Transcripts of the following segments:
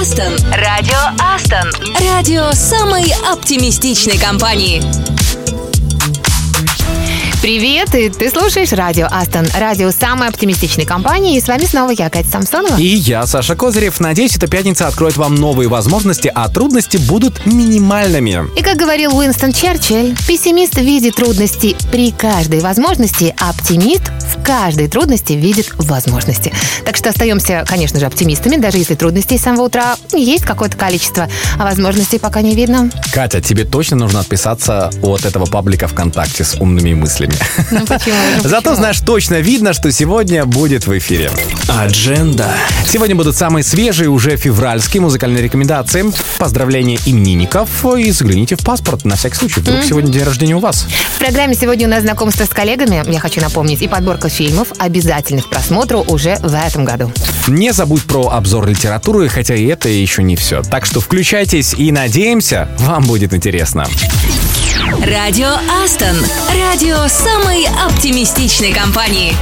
Астон. Радио Астон. Радио самой оптимистичной компании. Привет, и ты слушаешь радио Астон, радио самой оптимистичной компании, и с вами снова я, Катя Самсонова. И я, Саша Козырев. Надеюсь, эта пятница откроет вам новые возможности, а трудности будут минимальными. И как говорил Уинстон Черчилль, пессимист видит трудности при каждой возможности, а оптимист в каждой трудности видит возможности. Так что остаемся, конечно же, оптимистами, даже если трудностей с самого утра есть какое-то количество, а возможностей пока не видно. Катя, тебе точно нужно отписаться от этого паблика ВКонтакте с умными мыслями. Ну почему? Ну, Зато, знаешь, точно видно, что сегодня будет в эфире. Адженда. Сегодня будут самые свежие, уже февральские музыкальные рекомендации, поздравления именинников и загляните в паспорт на всякий случай. Вдруг сегодня день рождения у вас. В программе сегодня у нас знакомство с коллегами, я хочу напомнить, и подборка фильмов, обязательных к просмотру уже в этом году. Не забудь про обзор литературы, хотя и это еще не все. Так что включайтесь и надеемся, вам будет интересно. Радио Астон. Радио самой оптимистичной компании.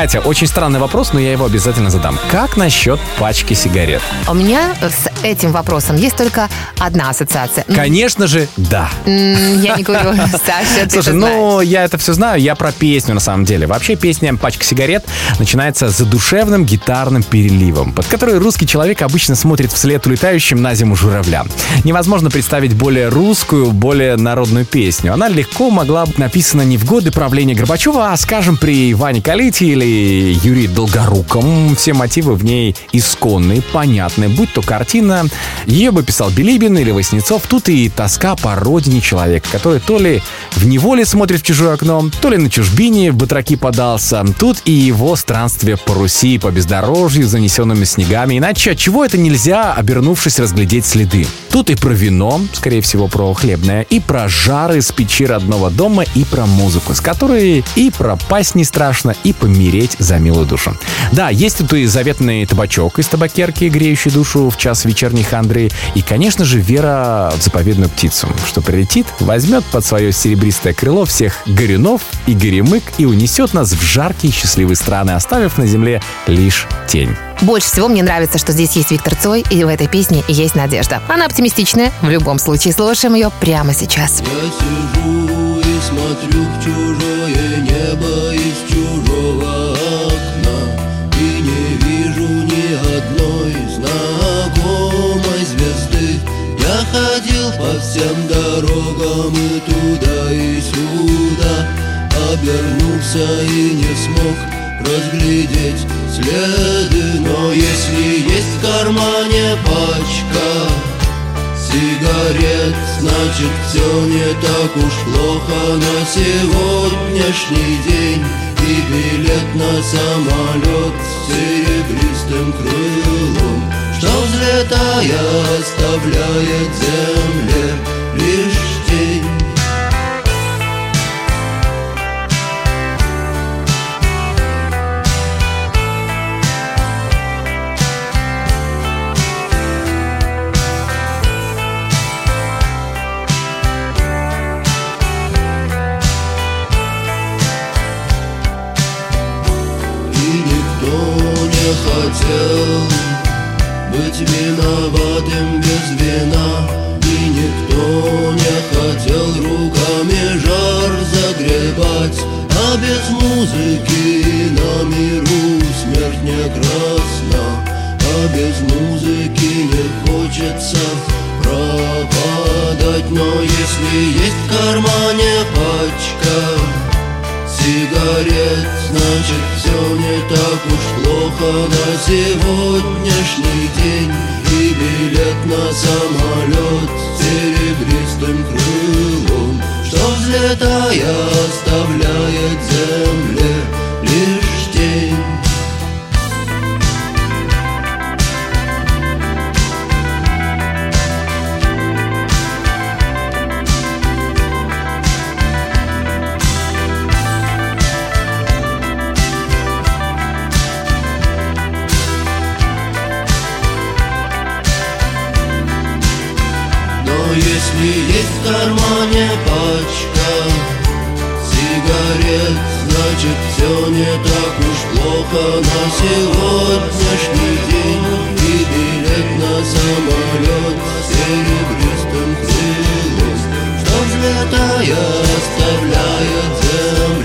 Катя, очень странный вопрос, но я его обязательно задам. Как насчет пачки сигарет? У меня с этим вопросом есть только одна ассоциация. М, Конечно же, да. Я не курю, Саша, ты Слушай, ну, я это все знаю, я про песню на самом деле. Вообще песня «Пачка сигарет» начинается задушевным гитарным переливом, под который русский человек обычно смотрит вслед улетающим на зиму журавлям. Невозможно представить более русскую, более народную песню. Она легко могла быть написана не в годы правления Горбачева, а, скажем, при Иване Калите или Юрий Долгоруком. Все мотивы в ней исконные, понятны. Будь то картина, ее бы писал Билибин или Васнецов, тут и тоска по родине человека, который то ли в неволе смотрит в чужое окно, то ли на чужбине в батраки подался. Тут и его странствие по Руси, по бездорожью, занесенными снегами. Иначе от чего это нельзя, обернувшись, разглядеть следы? Тут и про вино, скорее всего, про хлебное, и про жары с печи родного дома, и про музыку, с которой и пропасть не страшно, и помереть за милую душу. Да, есть тут и заветный табачок из табакерки, греющий душу в час вечерней хандры, и, конечно же, вера в заповедную птицу, что прилетит, возьмет под свое серебристое крыло всех горюнов и горемык и унесет нас в жаркие счастливые страны, оставив на земле лишь тень. Больше всего мне нравится, что здесь есть Виктор Цой, и в этой песне есть надежда. Она оптимистичная. В любом случае, слушаем ее прямо сейчас. Я сижу смотрю в чужое небо из чужого окна И не вижу ни одной знакомой звезды. Я ходил по всем дорогам и туда и сюда Обернулся и не смог разглядеть следы. Но если есть в кармане пачка Сигарет, значит все не так уж плохо. На сегодняшний день И билет на самолет с серебристым крылом. Что взлетая оставляет земле лишь тень хотел быть виноватым без вина И никто не хотел руками жар загребать. А без музыки на миру смерть не красна А без музыки не хочется пропадать. Но если есть в кармане пачка Сигарет, значит все не так уж плохо на сегодняшний день. И билет на самолет серебристым крылом. Что взлетая оставляет земле лишь есть в кармане пачка Сигарет, значит все не так уж плохо на сегодняшний день. И билет на самолет серебристым крылом Что взлетая оставляет земля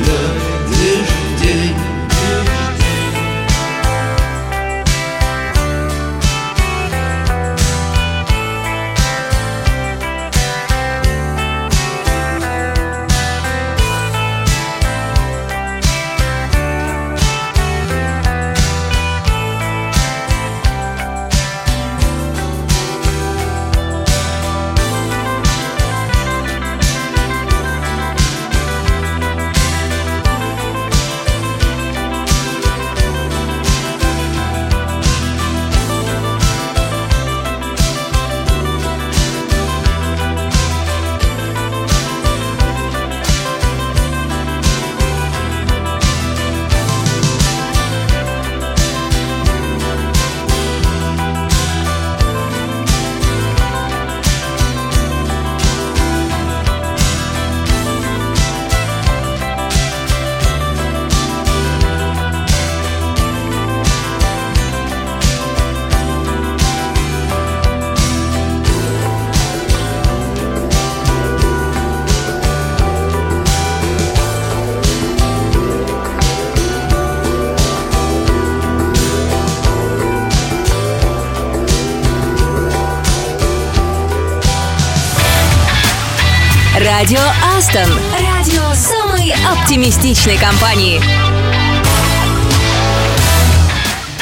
Радио Астон. Радио самой оптимистичной компании.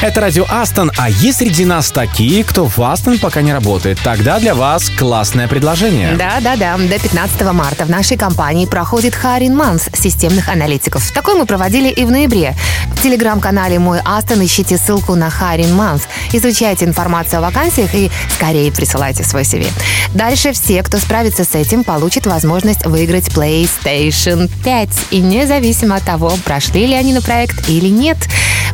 Это радио Астон, а есть среди нас такие, кто в Астон пока не работает. Тогда для вас классное предложение. Да-да-да, до 15 марта в нашей компании проходит Харин Манс системных аналитиков. Такой мы проводили и в ноябре. Телеграм-канале «Мой Астон» ищите ссылку на Харин Манс, изучайте информацию о вакансиях и скорее присылайте свой CV. Дальше все, кто справится с этим, получат возможность выиграть PlayStation 5. И независимо от того, прошли ли они на проект или нет.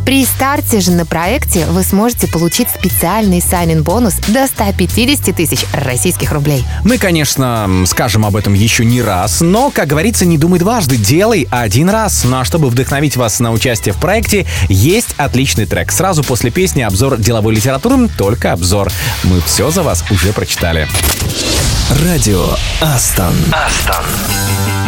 При старте же на проекте вы сможете получить специальный сайнин бонус до 150 тысяч российских рублей. Мы, конечно, скажем об этом еще не раз, но, как говорится, не думай дважды, делай один раз. Ну а чтобы вдохновить вас на участие в проекте, есть отличный трек. Сразу после песни обзор деловой литературы, только обзор. Мы все за вас уже прочитали. Радио Астон. Thank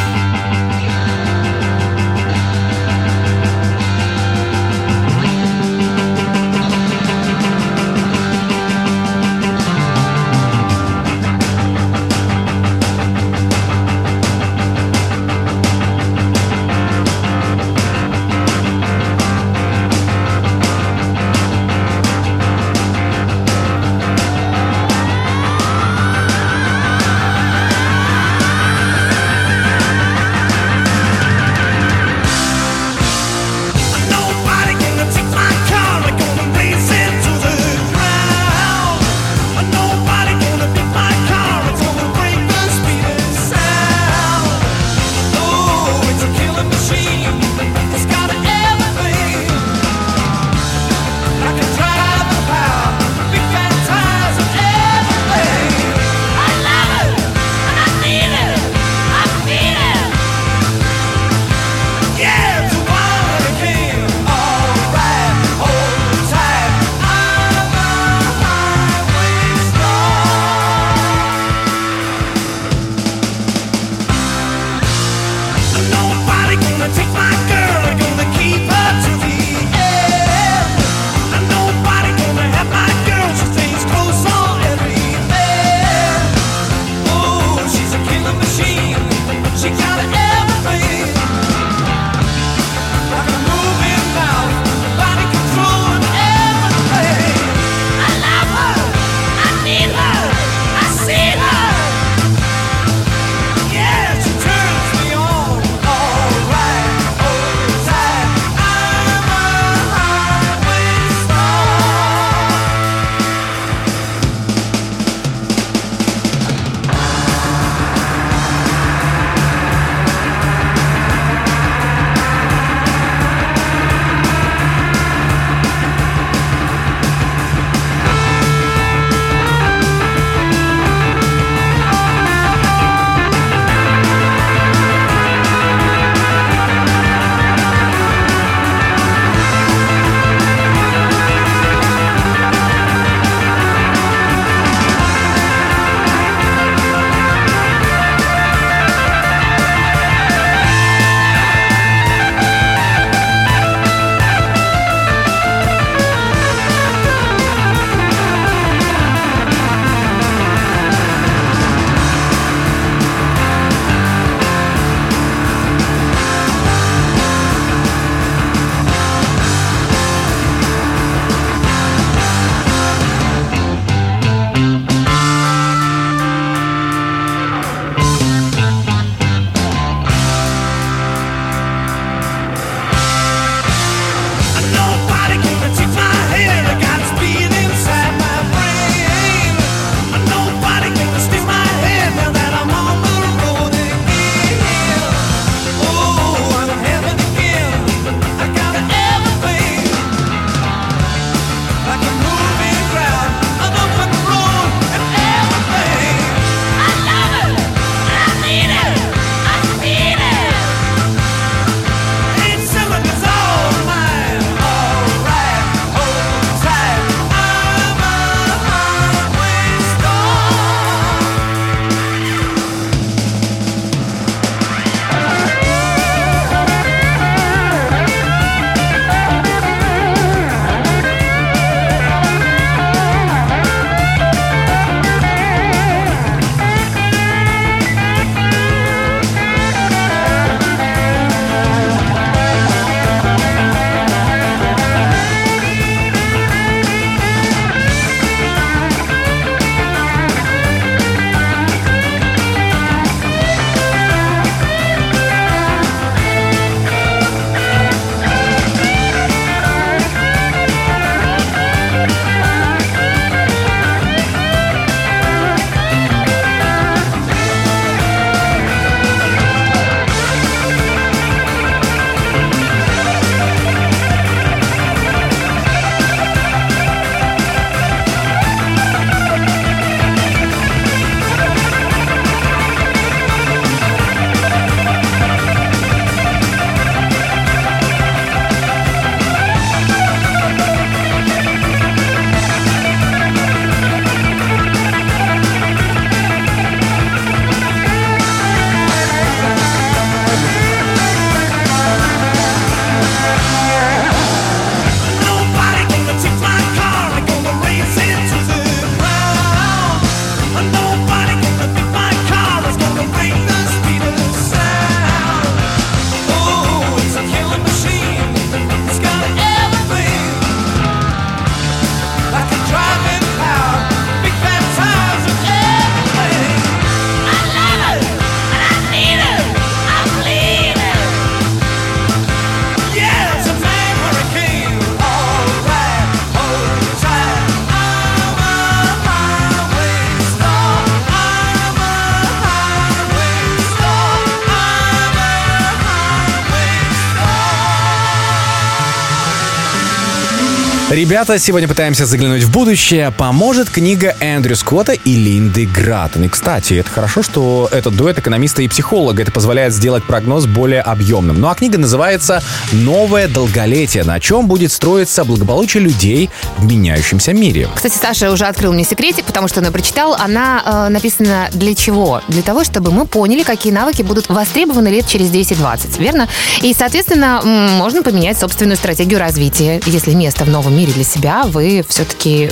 Ребята, сегодня пытаемся заглянуть в будущее. Поможет книга Эндрю Скотта и Линды Граттон. И, кстати, это хорошо, что этот дуэт экономиста и психолога. Это позволяет сделать прогноз более объемным. Ну а книга называется «Новое долголетие», на чем будет строиться благополучие людей в меняющемся мире. Кстати, Саша уже открыл мне секретик, потому что она прочитал. Она э, написана для чего? Для того, чтобы мы поняли, какие навыки будут востребованы лет через 10-20, верно? И, соответственно, можно поменять собственную стратегию развития, если место в новом мире для себя вы все-таки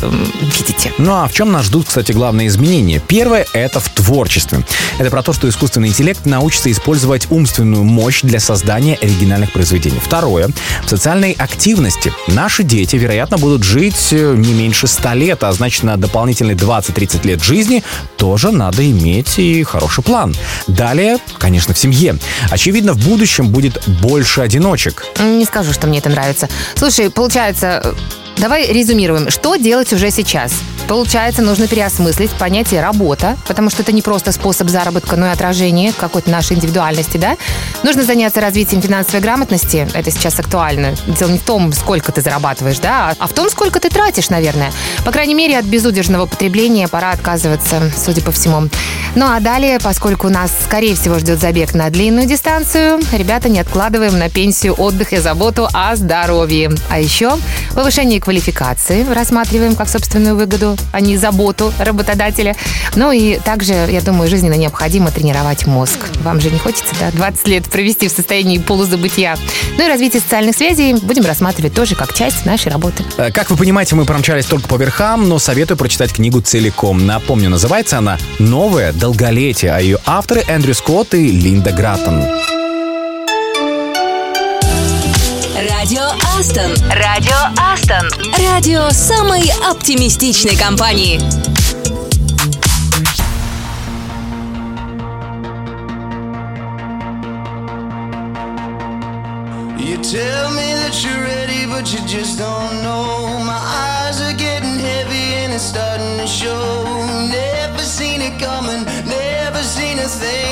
видите. Ну а в чем нас ждут, кстати, главные изменения? Первое — это в творчестве. Это про то, что искусственный интеллект научится использовать умственную мощь для создания оригинальных произведений. Второе — в социальной активности. Наши дети, вероятно, будут жить э, не меньше 100 лет, а значит, на дополнительные 20-30 лет жизни тоже надо иметь и хороший план. Далее, конечно, в семье. Очевидно, в будущем будет больше одиночек. Не скажу, что мне это нравится. Слушай, получается, давай резюмируем. Что делать уже сейчас? Получается, нужно переосмыслить понятие работа, потому что это не просто способ заработка, но и отражение какой-то нашей индивидуальности, да? Нужно заняться развитием финансовой грамотности, это сейчас актуально. Дело не в том, сколько ты зарабатываешь, да, а в том, сколько ты тратишь, наверное. По крайней мере, от безудержного потребления пора отказываться, судя по всему. Ну а далее, поскольку нас, скорее всего, ждет забег на длинную дистанцию, ребята, не откладываем на пенсию, отдых и заботу о здоровье. А еще повышение квалификации рассматриваем как собственную выгоду, а не заботу работодателя. Ну и также, я думаю, жизненно необходимо тренировать мозг. Вам же не хочется, да, 20 лет провести в состоянии полузабытия. Ну и развитие социальных связей будем рассматривать тоже как часть нашей работы. Э, Как вы понимаете, мы промчались только по верхам, но советую прочитать книгу целиком. Напомню, называется она «Новое долголетие», а ее авторы Эндрю Скотт и Линда Граттон. Астон. Радио Астон. Радио самой оптимистичной компании. You tell me that you're ready, but you just don't know. My eyes are getting heavy and it's starting to show. Never seen it coming, never seen a thing.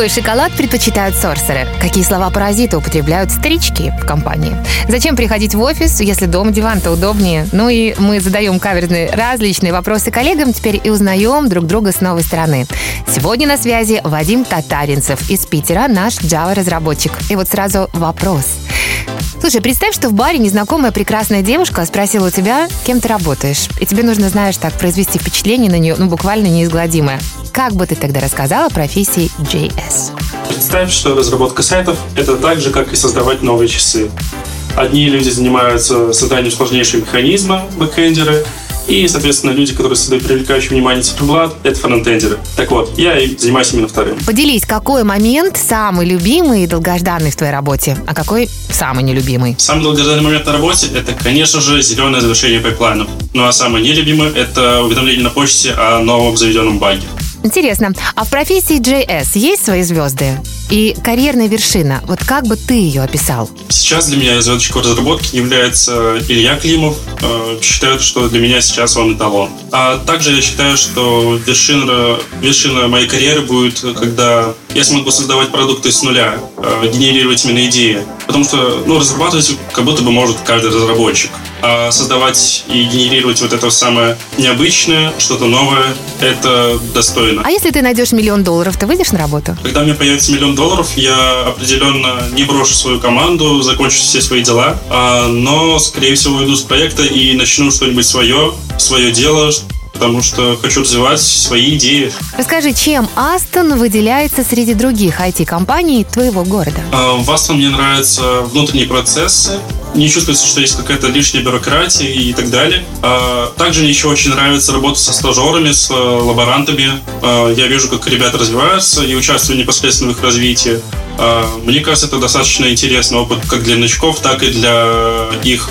Какой шоколад предпочитают сорсеры? Какие слова-паразиты употребляют старички в компании? Зачем приходить в офис, если дома диван-то удобнее? Ну и мы задаем каверзные различные вопросы коллегам, теперь и узнаем друг друга с новой стороны. Сегодня на связи Вадим Татаринцев из Питера, наш Java-разработчик. И вот сразу вопрос. Слушай, представь, что в баре незнакомая прекрасная девушка спросила у тебя, кем ты работаешь. И тебе нужно, знаешь, так произвести впечатление на нее, ну, буквально неизгладимое. Как бы ты тогда рассказала о профессии JS? Представь, что разработка сайтов — это так же, как и создавать новые часы. Одни люди занимаются созданием сложнейшего механизма, бэкэндеры, и, соответственно, люди, которые создают привлекающий внимание циферблат, это фронтендеры. Так вот, я и занимаюсь именно вторым. Поделись, какой момент самый любимый и долгожданный в твоей работе, а какой самый нелюбимый? Самый долгожданный момент на работе — это, конечно же, зеленое завершение пайплайнов. Ну а самый нелюбимый — это уведомление на почте о новом заведенном баге. Интересно, а в профессии JS есть свои звезды? И карьерная вершина, вот как бы ты ее описал? Сейчас для меня звездочкой разработки является Илья Климов. Э, Считаю, что для меня сейчас он эталон. А также я считаю, что вершина, вершина моей карьеры будет, когда я смогу создавать продукты с нуля, э, генерировать именно идеи. Потому что ну, разрабатывать как будто бы может каждый разработчик. А создавать и генерировать вот это самое необычное, что-то новое, это достойно. А если ты найдешь миллион долларов, ты выйдешь на работу? Когда у меня появится миллион долларов, я определенно не брошу свою команду, закончу все свои дела, а, но, скорее всего, уйду с проекта и начну что-нибудь свое, свое дело, потому что хочу развивать свои идеи. Расскажи, чем Астон выделяется среди других IT-компаний твоего города? А, В Астон мне нравятся внутренние процессы, не чувствуется, что есть какая-то лишняя бюрократия и так далее. А, Также мне еще очень нравится работа со стажерами, с э, лаборантами. А, Я вижу, как ребята развиваются и участвую непосредственно в их развитии. Мне кажется, это достаточно интересный опыт как для новичков, так и для их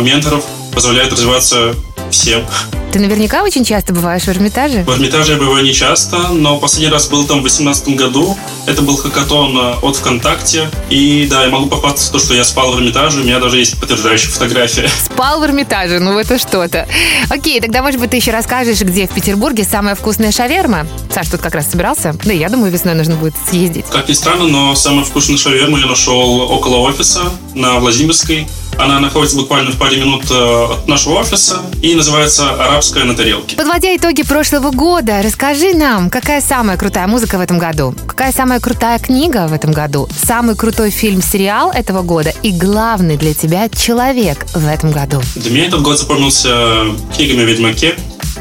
менторов. Позволяет развиваться всем. Ты наверняка очень часто бываешь в Эрмитаже? В Эрмитаже я бываю не часто, но последний раз был там в 2018 году. Это был хакатон э, от ВКонтакте. И да, я могу попасться в то, что я спал в Эрмитаже. У меня даже есть подтверждающая фотография. Спал в Эрмитаже, ну это что-то. Окей, тогда, может быть, ты еще расскажешь, где в Петербурге самая вкусная шаверма? Саш тут как раз собирался. Да, я думаю, весной нужно будет съездить. Как ни странно, но самую вкусную шаверму я нашел около офиса на Владимирской. Она находится буквально в паре минут э, от нашего офиса и называется «Арабская на тарелке». Подводя итоги прошлого года, расскажи нам, какая самая крутая музыка в этом году? Какая самая крутая книга в этом году? Самый крутой фильм-сериал этого года? И главный для тебя человек в этом году? Для меня этот год запомнился книгами о Ведьмаке,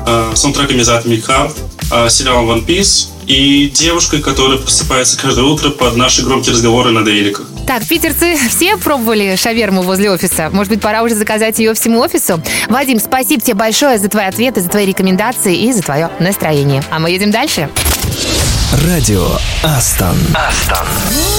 э, саундтреками за Heart, э, сериалом One Piece и девушкой, которая просыпается каждое утро под наши громкие разговоры на дейликах. Так, питерцы все пробовали шаверму возле офиса? Может быть, пора уже заказать ее всему офису? Вадим, спасибо тебе большое за твои ответы, за твои рекомендации и за твое настроение. А мы едем дальше. Радио Астон. All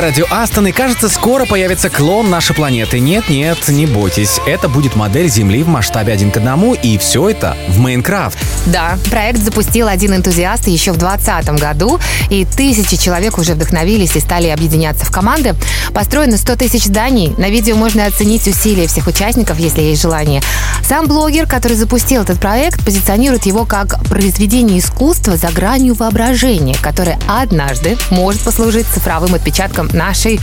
Это радио Астон, и кажется, скоро появится клон нашей планеты. Нет-нет, не бойтесь. Это будет модель Земли в масштабе один к одному, и все это в Майнкрафт. Да, проект запустил один энтузиаст еще в 2020 году, и тысячи человек уже вдохновились и стали объединяться в команды. Построено 100 тысяч зданий. На видео можно оценить усилия всех участников, если есть желание. Сам блогер, который запустил этот проект, позиционирует его как произведение искусства за гранью воображения, которое однажды может послужить цифровым отпечатком нашей,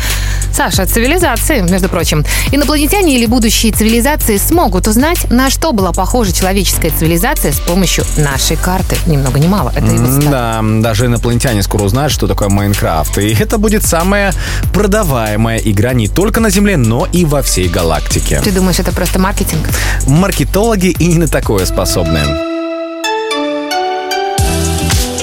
Саша, цивилизации, между прочим. Инопланетяне или будущие цивилизации смогут узнать, на что была похожа человеческая цивилизация с помощью нашей карты. Ни много ни мало. Это его. Да, даже инопланетяне скоро узнают, что такое Майнкрафт. И это будет самая продаваемая игра не только на Земле, но и во всей галактике. Ты думаешь, это просто маркетинг? Маркетологи и не на такое способны.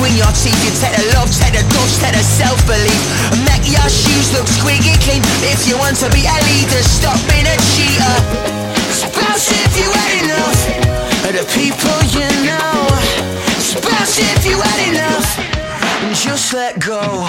Between your teeth. You take the love, take the dust, take the self belief. Make your shoes look squeaky clean. If you want to be a leader, stop being a cheater. Spouse if you had enough of the people you know. Spouse if you had enough just let go.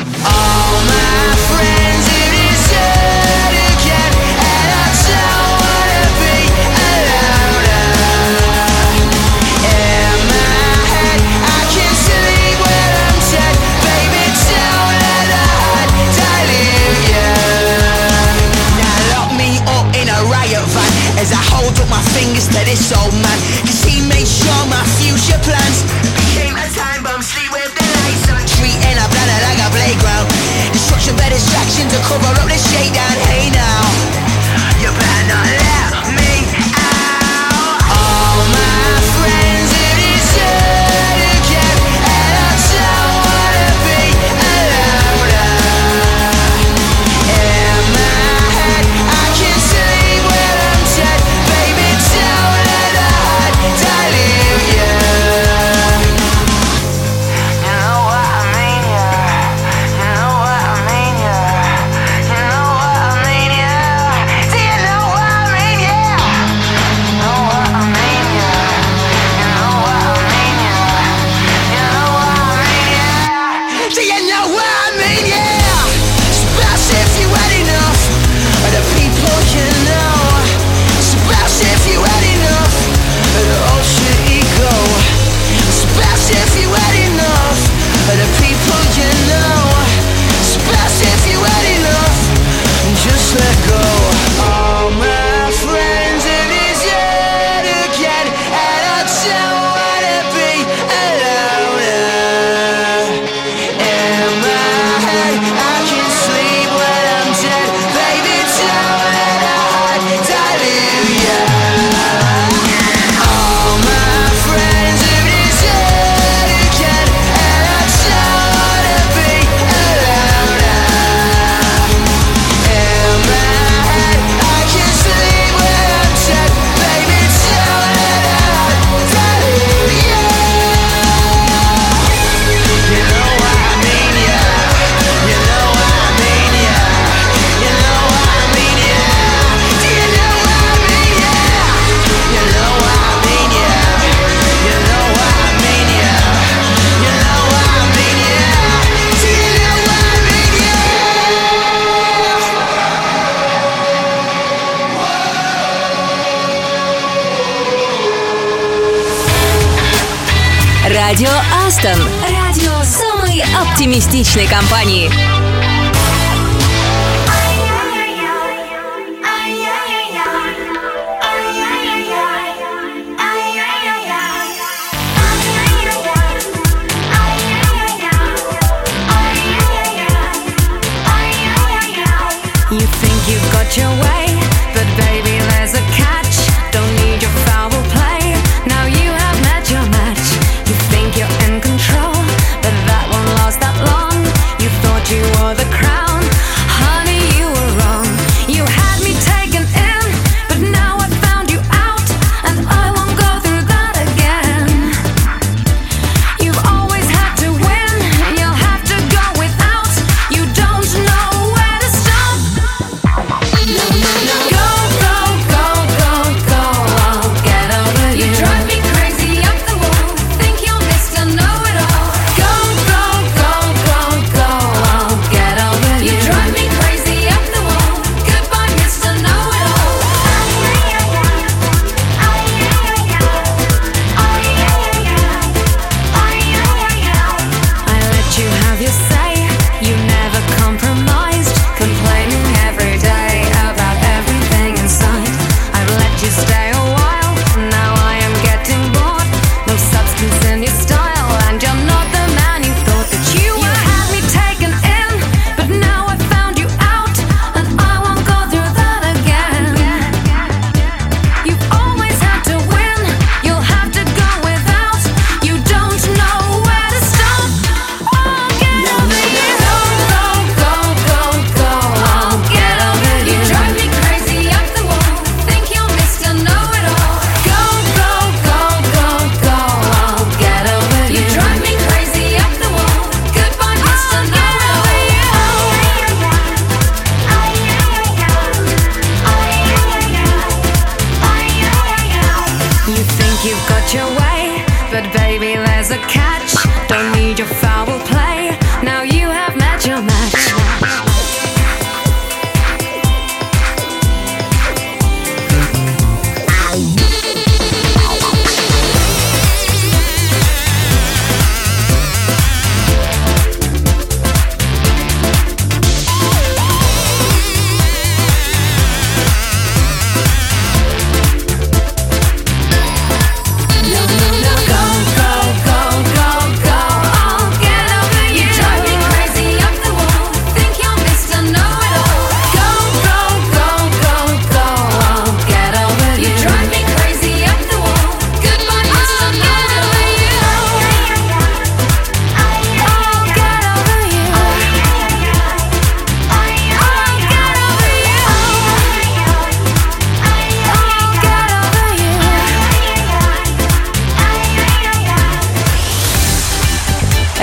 Астон. Радио самой оптимистичной компании.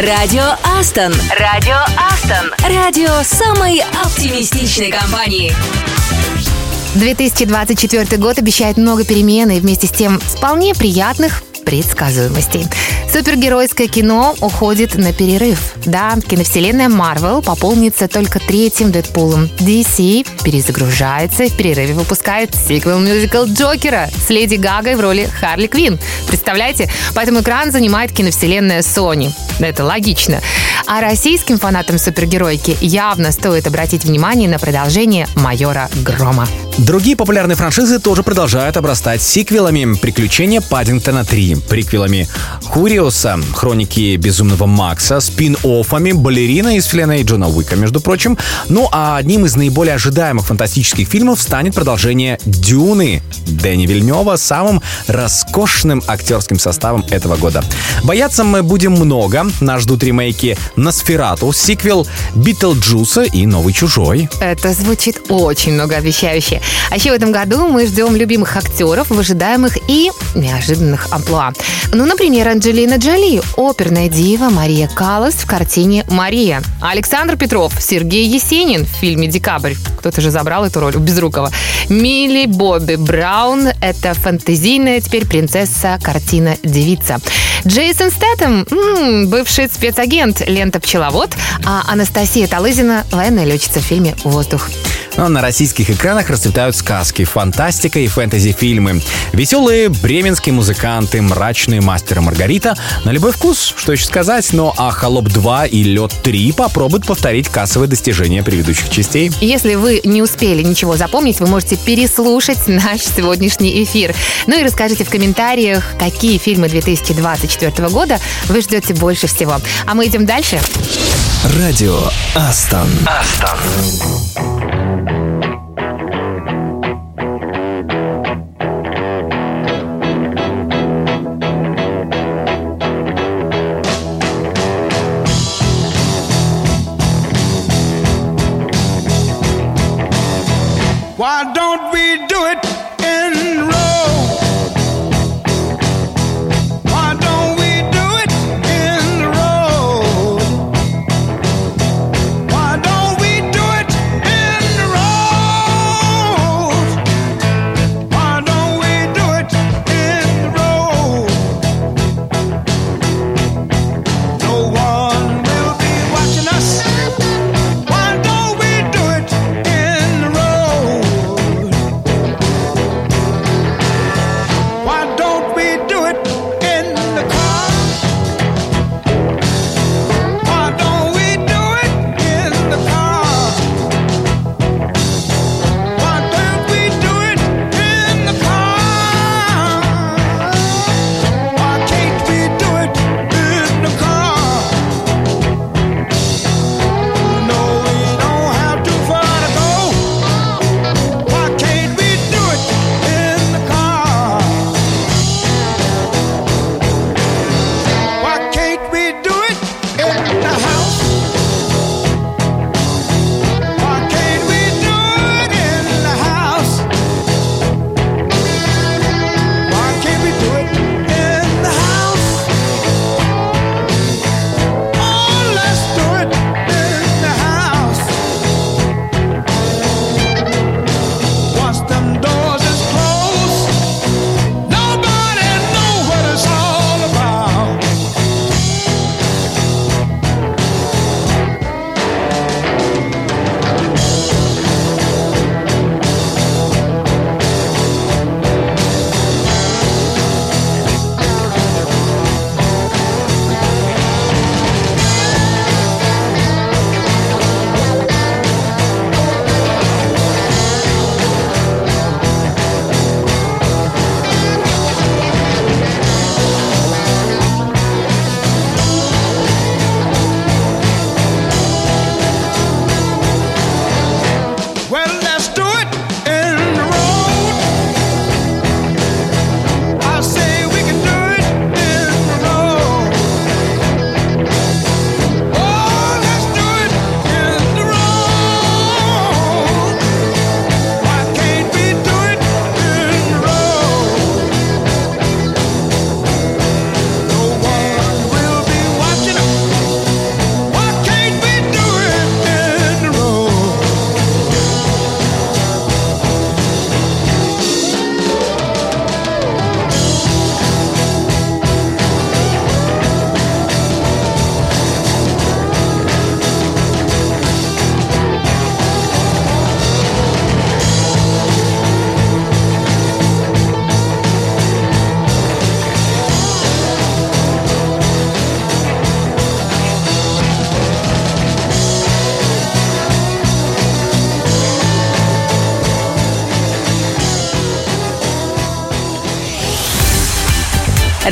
Радио Астон. Радио Астон. Радио самой оптимистичной компании. 2024 год обещает много перемен и вместе с тем вполне приятных предсказуемостей. Супергеройское кино уходит на перерыв. Да, киновселенная Marvel пополнится только третьим Дэдпулом. DC перезагружается и в перерыве выпускает сиквел мюзикл Джокера с Леди Гагой в роли Харли Квин. Представляете? Поэтому экран занимает киновселенная Sony. Это логично. А российским фанатам супергеройки явно стоит обратить внимание на продолжение «Майора Грома». Другие популярные франшизы тоже продолжают обрастать сиквелами «Приключения Паддингтона 3», приквелами «Хуриоса», «Хроники безумного Макса», спин-оффами «Балерина» из вселенной Джона Уика, между прочим. Ну а одним из наиболее ожидаемых фантастических фильмов станет продолжение «Дюны» Дэни Вильнева самым роскошным актерским составом этого года. Бояться мы будем много. Нас ждут ремейки «Носферату», сиквел «Битлджуса» и «Новый чужой». Это звучит очень многообещающе. А еще в этом году мы ждем любимых актеров в ожидаемых и неожиданных амплуа. Ну, например, Анджелина Джоли, оперная дива Мария Каллас в картине «Мария». Александр Петров, Сергей Есенин в фильме «Декабрь». Кто-то же забрал эту роль у Безрукова. Милли Бобби Браун – это фантазийная теперь принцесса картина «Девица». Джейсон Стэттем бывший спецагент лента «Пчеловод», а Анастасия Талызина – военная летчица в фильме «Воздух». Но на российских экранах расцветают сказки, фантастика и фэнтези-фильмы. Веселые бременские музыканты, мрачные мастер и Маргарита. На любой вкус, что еще сказать, но а «Холоп 2» и «Лед 3» попробуют повторить кассовые достижения предыдущих частей. Если вы не успели ничего запомнить, вы можете переслушать наш сегодняшний эфир. Ну и расскажите в комментариях, какие фильмы 2024 года вы ждете больше всего. А мы идем дальше. Радио Астон. Why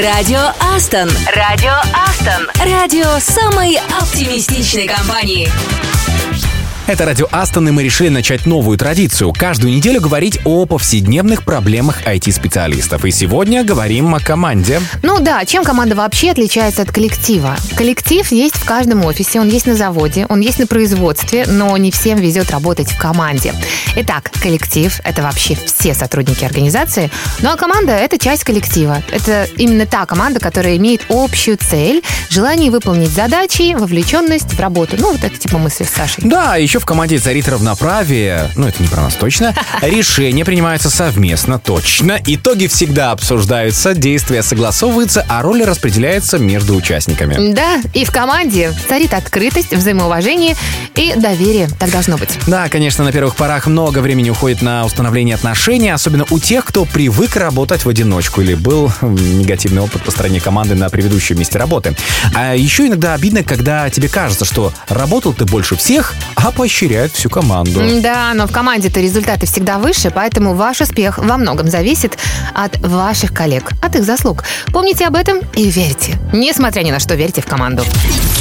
Радио Астон. Радио Астон. Радио самой оптимистичной компании. Это радио Астон, и мы решили начать новую традицию. Каждую неделю говорить о повседневных проблемах IT-специалистов. И сегодня говорим о команде. Ну да, чем команда вообще отличается от коллектива? Коллектив есть каждом офисе, он есть на заводе, он есть на производстве, но не всем везет работать в команде. Итак, коллектив – это вообще все сотрудники организации, ну а команда – это часть коллектива. Это именно та команда, которая имеет общую цель, желание выполнить задачи, вовлеченность в работу. Ну, вот это типа мысли с Сашей. Да, еще в команде царит равноправие. Ну, это не про нас точно. Решения принимаются совместно, точно. Итоги всегда обсуждаются, действия согласовываются, а роли распределяются между участниками. Да, и в команде где царит открытость, взаимоуважение и доверие. Так должно быть. Да, конечно, на первых порах много времени уходит на установление отношений, особенно у тех, кто привык работать в одиночку или был негативный опыт по стороне команды на предыдущем месте работы. А еще иногда обидно, когда тебе кажется, что работал ты больше всех, а поощряют всю команду. Да, но в команде-то результаты всегда выше, поэтому ваш успех во многом зависит от ваших коллег, от их заслуг. Помните об этом и верьте. Несмотря ни на что, верьте в команду.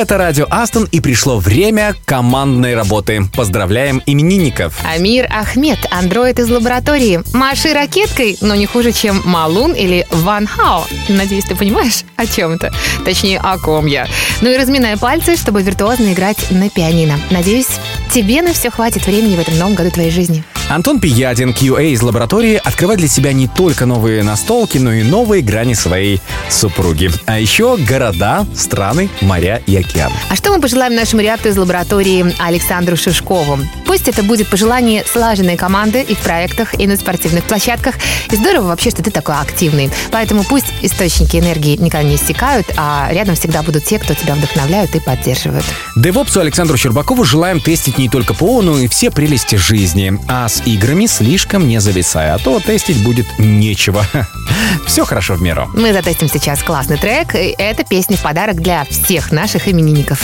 Это радио Астон и пришло время командной работы. Поздравляем именинников. Амир Ахмед, андроид из лаборатории. Маши ракеткой, но не хуже, чем Малун или Ван Хао. Надеюсь, ты понимаешь, о чем это. Точнее, о ком я. Ну и разминай пальцы, чтобы виртуозно играть на пианино. Надеюсь, тебе на все хватит времени в этом новом году твоей жизни. Антон Пиядин, QA из лаборатории, открывает для себя не только новые настолки, но и новые грани своей супруги. А еще города, страны, моря и океаны. А что мы пожелаем нашему ребяту из лаборатории Александру Шишкову? Пусть это будет пожелание слаженной команды и в проектах, и на спортивных площадках. И здорово вообще, что ты такой активный. Поэтому пусть источники энергии никогда не иссякают, а рядом всегда будут те, кто тебя вдохновляют и поддерживают. Девопсу Александру Щербакову желаем тестить не только ПО, но и все прелести жизни. А с играми слишком не зависая, а то тестить будет нечего. Все хорошо в меру. Мы затестим сейчас классный трек. и Это песня в подарок для всех наших именинников.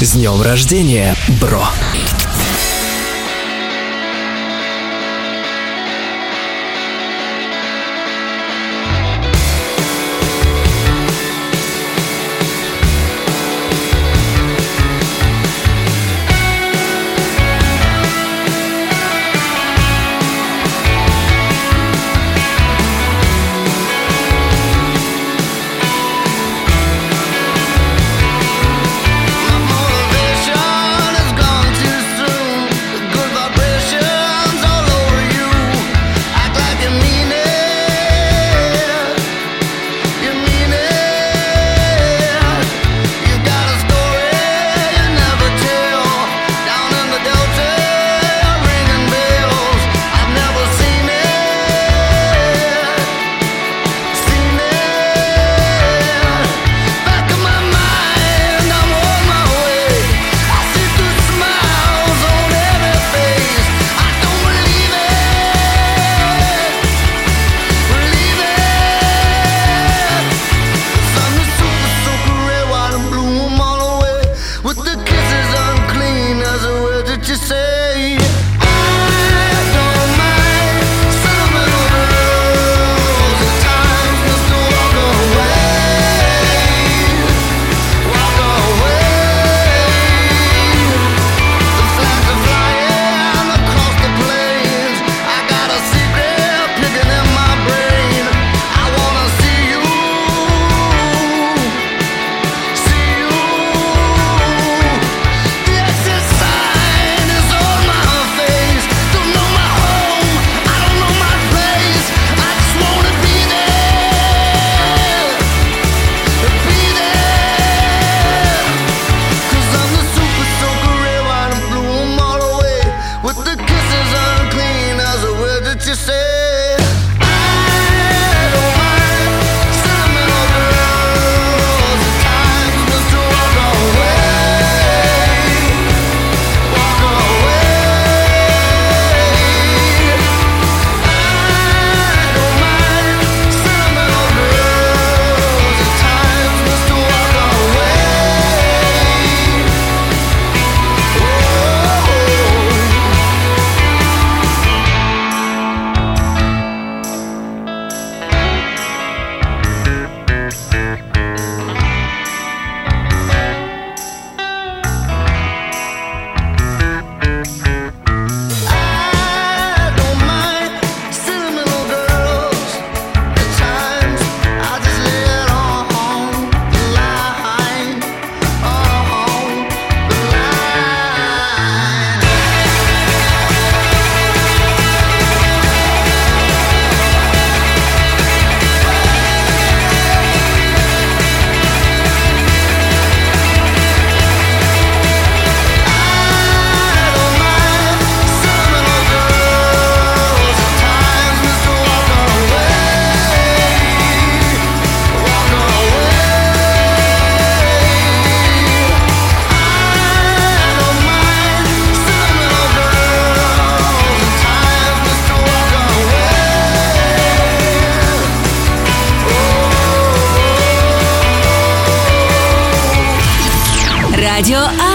С днем рождения, бро!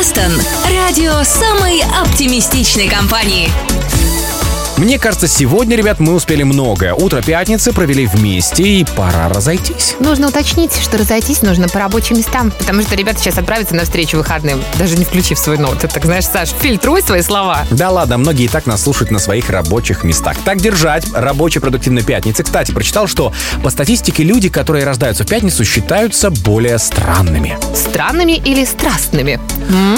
Астон. Радио самой оптимистичной компании. Мне кажется, сегодня, ребят, мы успели многое. Утро пятницы провели вместе, и пора разойтись. Нужно уточнить, что разойтись нужно по рабочим местам, потому что ребята сейчас отправятся на встречу выходным, даже не включив свой ноут. Ты так знаешь, Саш, фильтруй свои слова. Да ладно, многие и так нас слушают на своих рабочих местах. Так держать. Рабочей продуктивной пятницы. Кстати, прочитал, что по статистике люди, которые рождаются в пятницу, считаются более странными. Странными или страстными?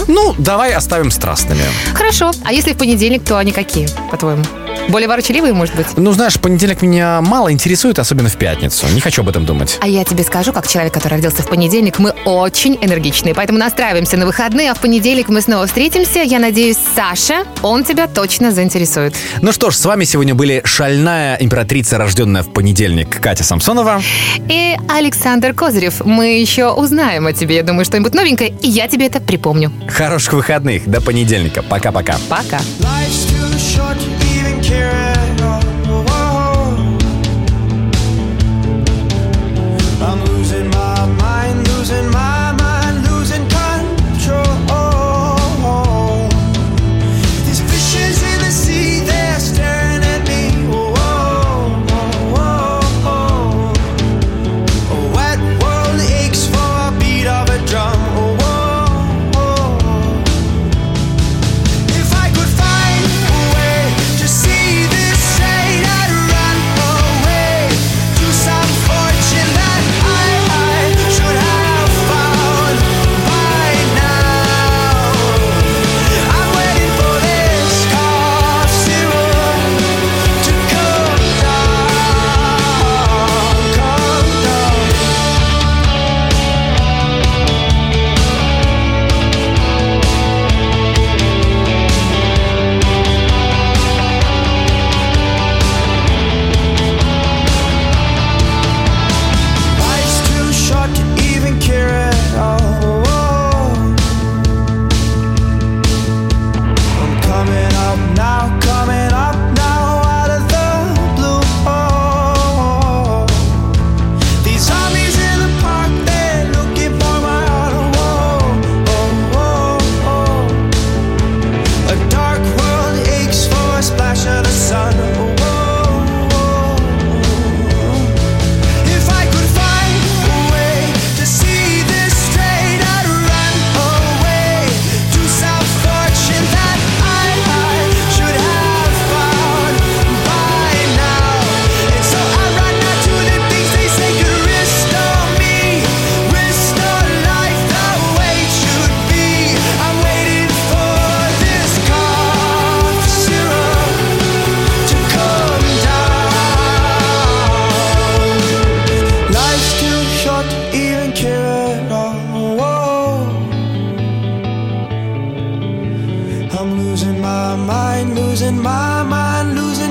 Ну, давай оставим страстными. Хорошо. А если в понедельник, то они какие, по-твоему? Более ворчаливые, может быть? Ну, знаешь, понедельник меня мало интересует, особенно в пятницу. Не хочу об этом думать. А я тебе скажу, как человек, который родился в понедельник, мы очень энергичные, поэтому настраиваемся на выходные, а в понедельник мы снова встретимся. Я надеюсь, Саша, он тебя точно заинтересует. Ну что ж, с вами сегодня были шальная императрица, рожденная в понедельник, Катя Самсонова. И Александр Козырев. Мы еще узнаем о тебе, я думаю, что-нибудь новенькое, и я тебе это припомню. Хороших выходных. До понедельника. Пока-пока. Пока. Life's too I'm losing my mind, losing my mind, losing